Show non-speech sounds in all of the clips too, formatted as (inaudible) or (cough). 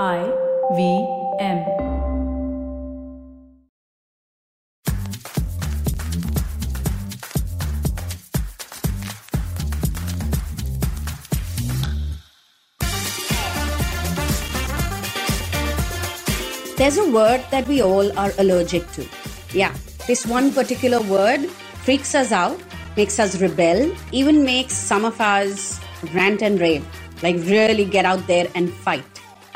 I V M. There's a word that we all are allergic to. Yeah, this one particular word freaks us out, makes us rebel, even makes some of us rant and rave, like really get out there and fight.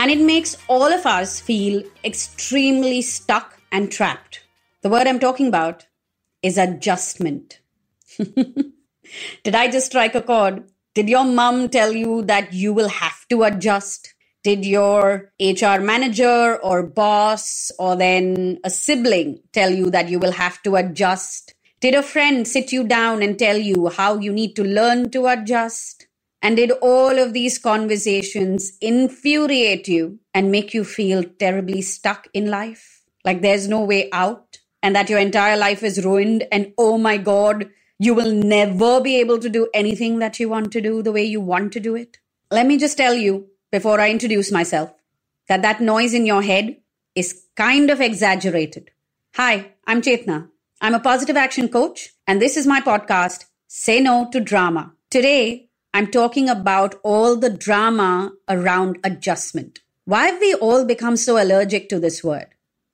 And it makes all of us feel extremely stuck and trapped. The word I'm talking about is adjustment. (laughs) Did I just strike a chord? Did your mom tell you that you will have to adjust? Did your HR manager or boss or then a sibling tell you that you will have to adjust? Did a friend sit you down and tell you how you need to learn to adjust? And did all of these conversations infuriate you and make you feel terribly stuck in life? Like there's no way out and that your entire life is ruined and oh my God, you will never be able to do anything that you want to do the way you want to do it? Let me just tell you before I introduce myself that that noise in your head is kind of exaggerated. Hi, I'm Chetna. I'm a positive action coach, and this is my podcast, Say No to Drama. Today, I'm talking about all the drama around adjustment. Why have we all become so allergic to this word?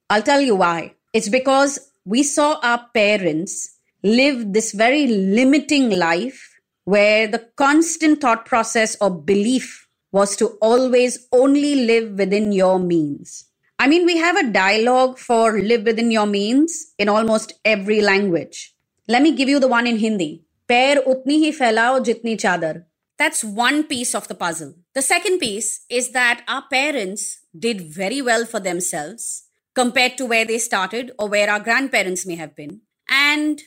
I'll tell you why. It's because we saw our parents live this very limiting life where the constant thought process or belief was to always only live within your means. I mean, we have a dialogue for live within your means in almost every language. Let me give you the one in Hindi. Pair utni hi phailao jitni chadar. That's one piece of the puzzle. The second piece is that our parents did very well for themselves compared to where they started or where our grandparents may have been. And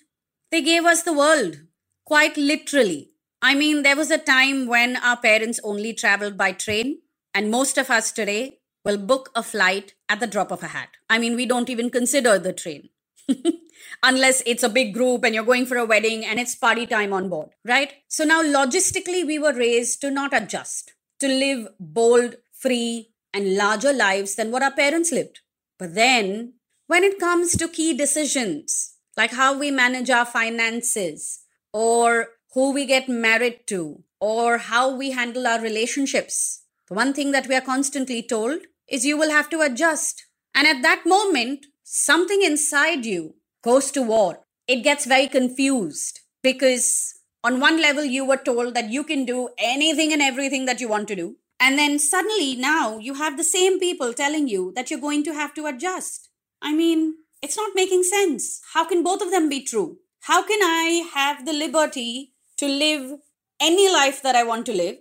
they gave us the world, quite literally. I mean, there was a time when our parents only traveled by train, and most of us today will book a flight at the drop of a hat. I mean, we don't even consider the train. (laughs) Unless it's a big group and you're going for a wedding and it's party time on board, right? So now, logistically, we were raised to not adjust, to live bold, free, and larger lives than what our parents lived. But then, when it comes to key decisions, like how we manage our finances or who we get married to, or how we handle our relationships. The one thing that we are constantly told is you will have to adjust. And at that moment, something inside you goes to war. It gets very confused because on one level, you were told that you can do anything and everything that you want to do. And then suddenly now you have the same people telling you that you're going to have to adjust. I mean, it's not making sense. How can both of them be true? How can I have the liberty to live any life that I want to live.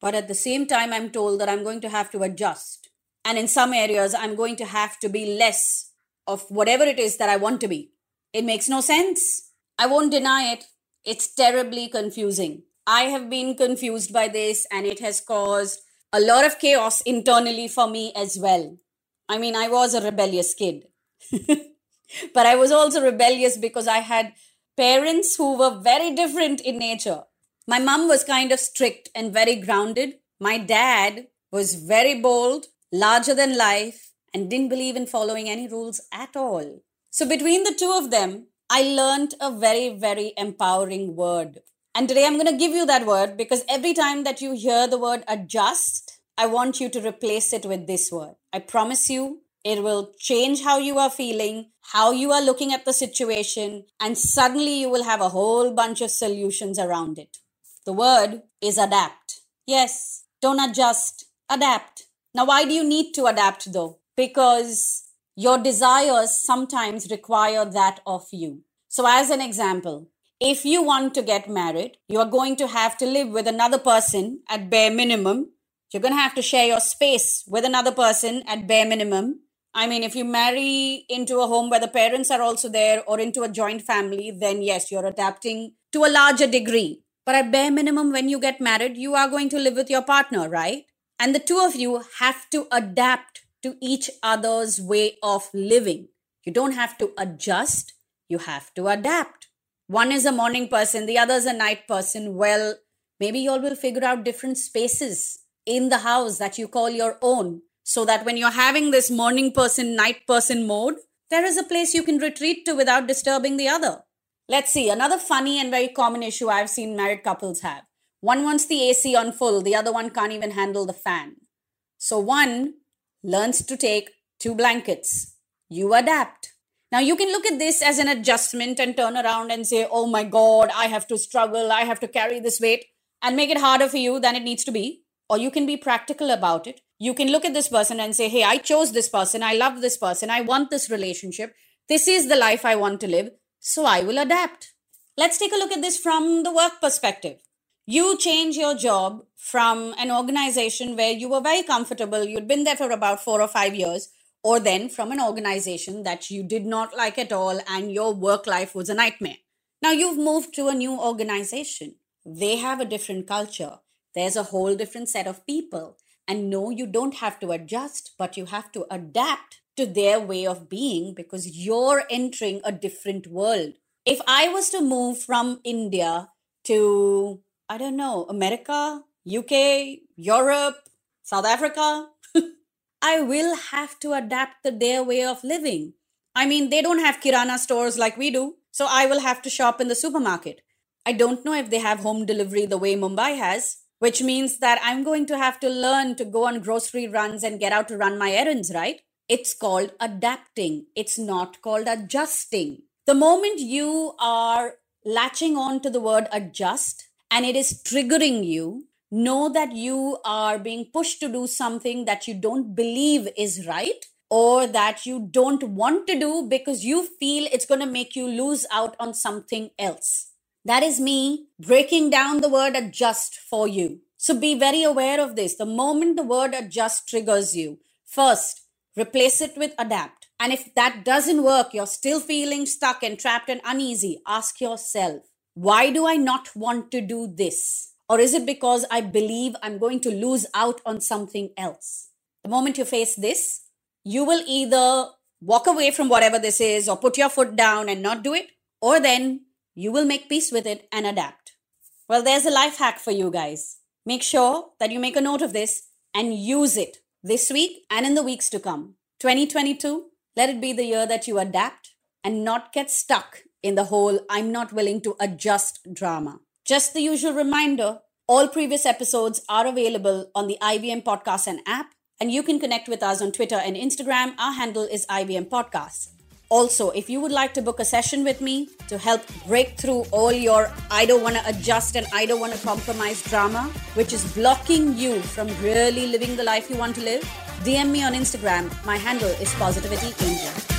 But at the same time, I'm told that I'm going to have to adjust. And in some areas, I'm going to have to be less of whatever it is that I want to be. It makes no sense. I won't deny it. It's terribly confusing. I have been confused by this, and it has caused a lot of chaos internally for me as well. I mean, I was a rebellious kid. (laughs) but I was also rebellious because I had parents who were very different in nature. My mom was kind of strict and very grounded. My dad was very bold, larger than life, and didn't believe in following any rules at all. So, between the two of them, I learned a very, very empowering word. And today I'm going to give you that word because every time that you hear the word adjust, I want you to replace it with this word. I promise you, it will change how you are feeling, how you are looking at the situation, and suddenly you will have a whole bunch of solutions around it. The word is adapt. Yes, don't adjust, adapt. Now, why do you need to adapt though? Because your desires sometimes require that of you. So, as an example, if you want to get married, you are going to have to live with another person at bare minimum. You're going to have to share your space with another person at bare minimum. I mean, if you marry into a home where the parents are also there or into a joint family, then yes, you're adapting to a larger degree. But at bare minimum, when you get married, you are going to live with your partner, right? And the two of you have to adapt to each other's way of living. You don't have to adjust, you have to adapt. One is a morning person, the other is a night person. Well, maybe you all will figure out different spaces in the house that you call your own so that when you're having this morning person, night person mode, there is a place you can retreat to without disturbing the other. Let's see, another funny and very common issue I've seen married couples have. One wants the AC on full, the other one can't even handle the fan. So one learns to take two blankets. You adapt. Now you can look at this as an adjustment and turn around and say, oh my God, I have to struggle, I have to carry this weight and make it harder for you than it needs to be. Or you can be practical about it. You can look at this person and say, hey, I chose this person, I love this person, I want this relationship. This is the life I want to live, so I will adapt. Let's take a look at this from the work perspective. You change your job from an organization where you were very comfortable, you'd been there for about four or five years, or then from an organization that you did not like at all and your work life was a nightmare. Now you've moved to a new organization. They have a different culture. There's a whole different set of people. And no, you don't have to adjust, but you have to adapt to their way of being because you're entering a different world. If I was to move from India to, I don't know, America, UK, Europe, South Africa, (laughs) I will have to adapt to their way of living. I mean, they don't have kirana stores like we do, so I will have to shop in the supermarket. I don't know if they have home delivery the way Mumbai has, which means that I'm going to have to learn to go on grocery runs and get out to run my errands, right? It's called adapting. It's not called adjusting. The moment you are latching on to the word adjust and it is triggering you, know that you are being pushed to do something that you don't believe is right or that you don't want to do because you feel it's going to make you lose out on something else. That is me breaking down the word adjust for you. So be very aware of this. The moment the word adjust triggers you, first, replace it with adapt. And if that doesn't work, you're still feeling stuck and trapped and uneasy, ask yourself, why do I not want to do this? Or is it because I believe I'm going to lose out on something else? The moment you face this, you will either walk away from whatever this is or put your foot down and not do it, or then you will make peace with it and adapt. Well, there's a life hack for you guys. Make sure that you make a note of this and use it this week and in the weeks to come. 2022, let it be the year that you adapt and not get stuck in the whole I'm not willing to adjust drama. Just the usual reminder all previous episodes are available on the IVM Podcast and app, and you can connect with us on Twitter and Instagram. Our handle is IVM Podcast. Also, if you would like to book a session with me to help break through all your I don't want to adjust and I don't want to compromise drama, which is blocking you from really living the life you want to live, DM me on Instagram. My handle is Positivity Angel.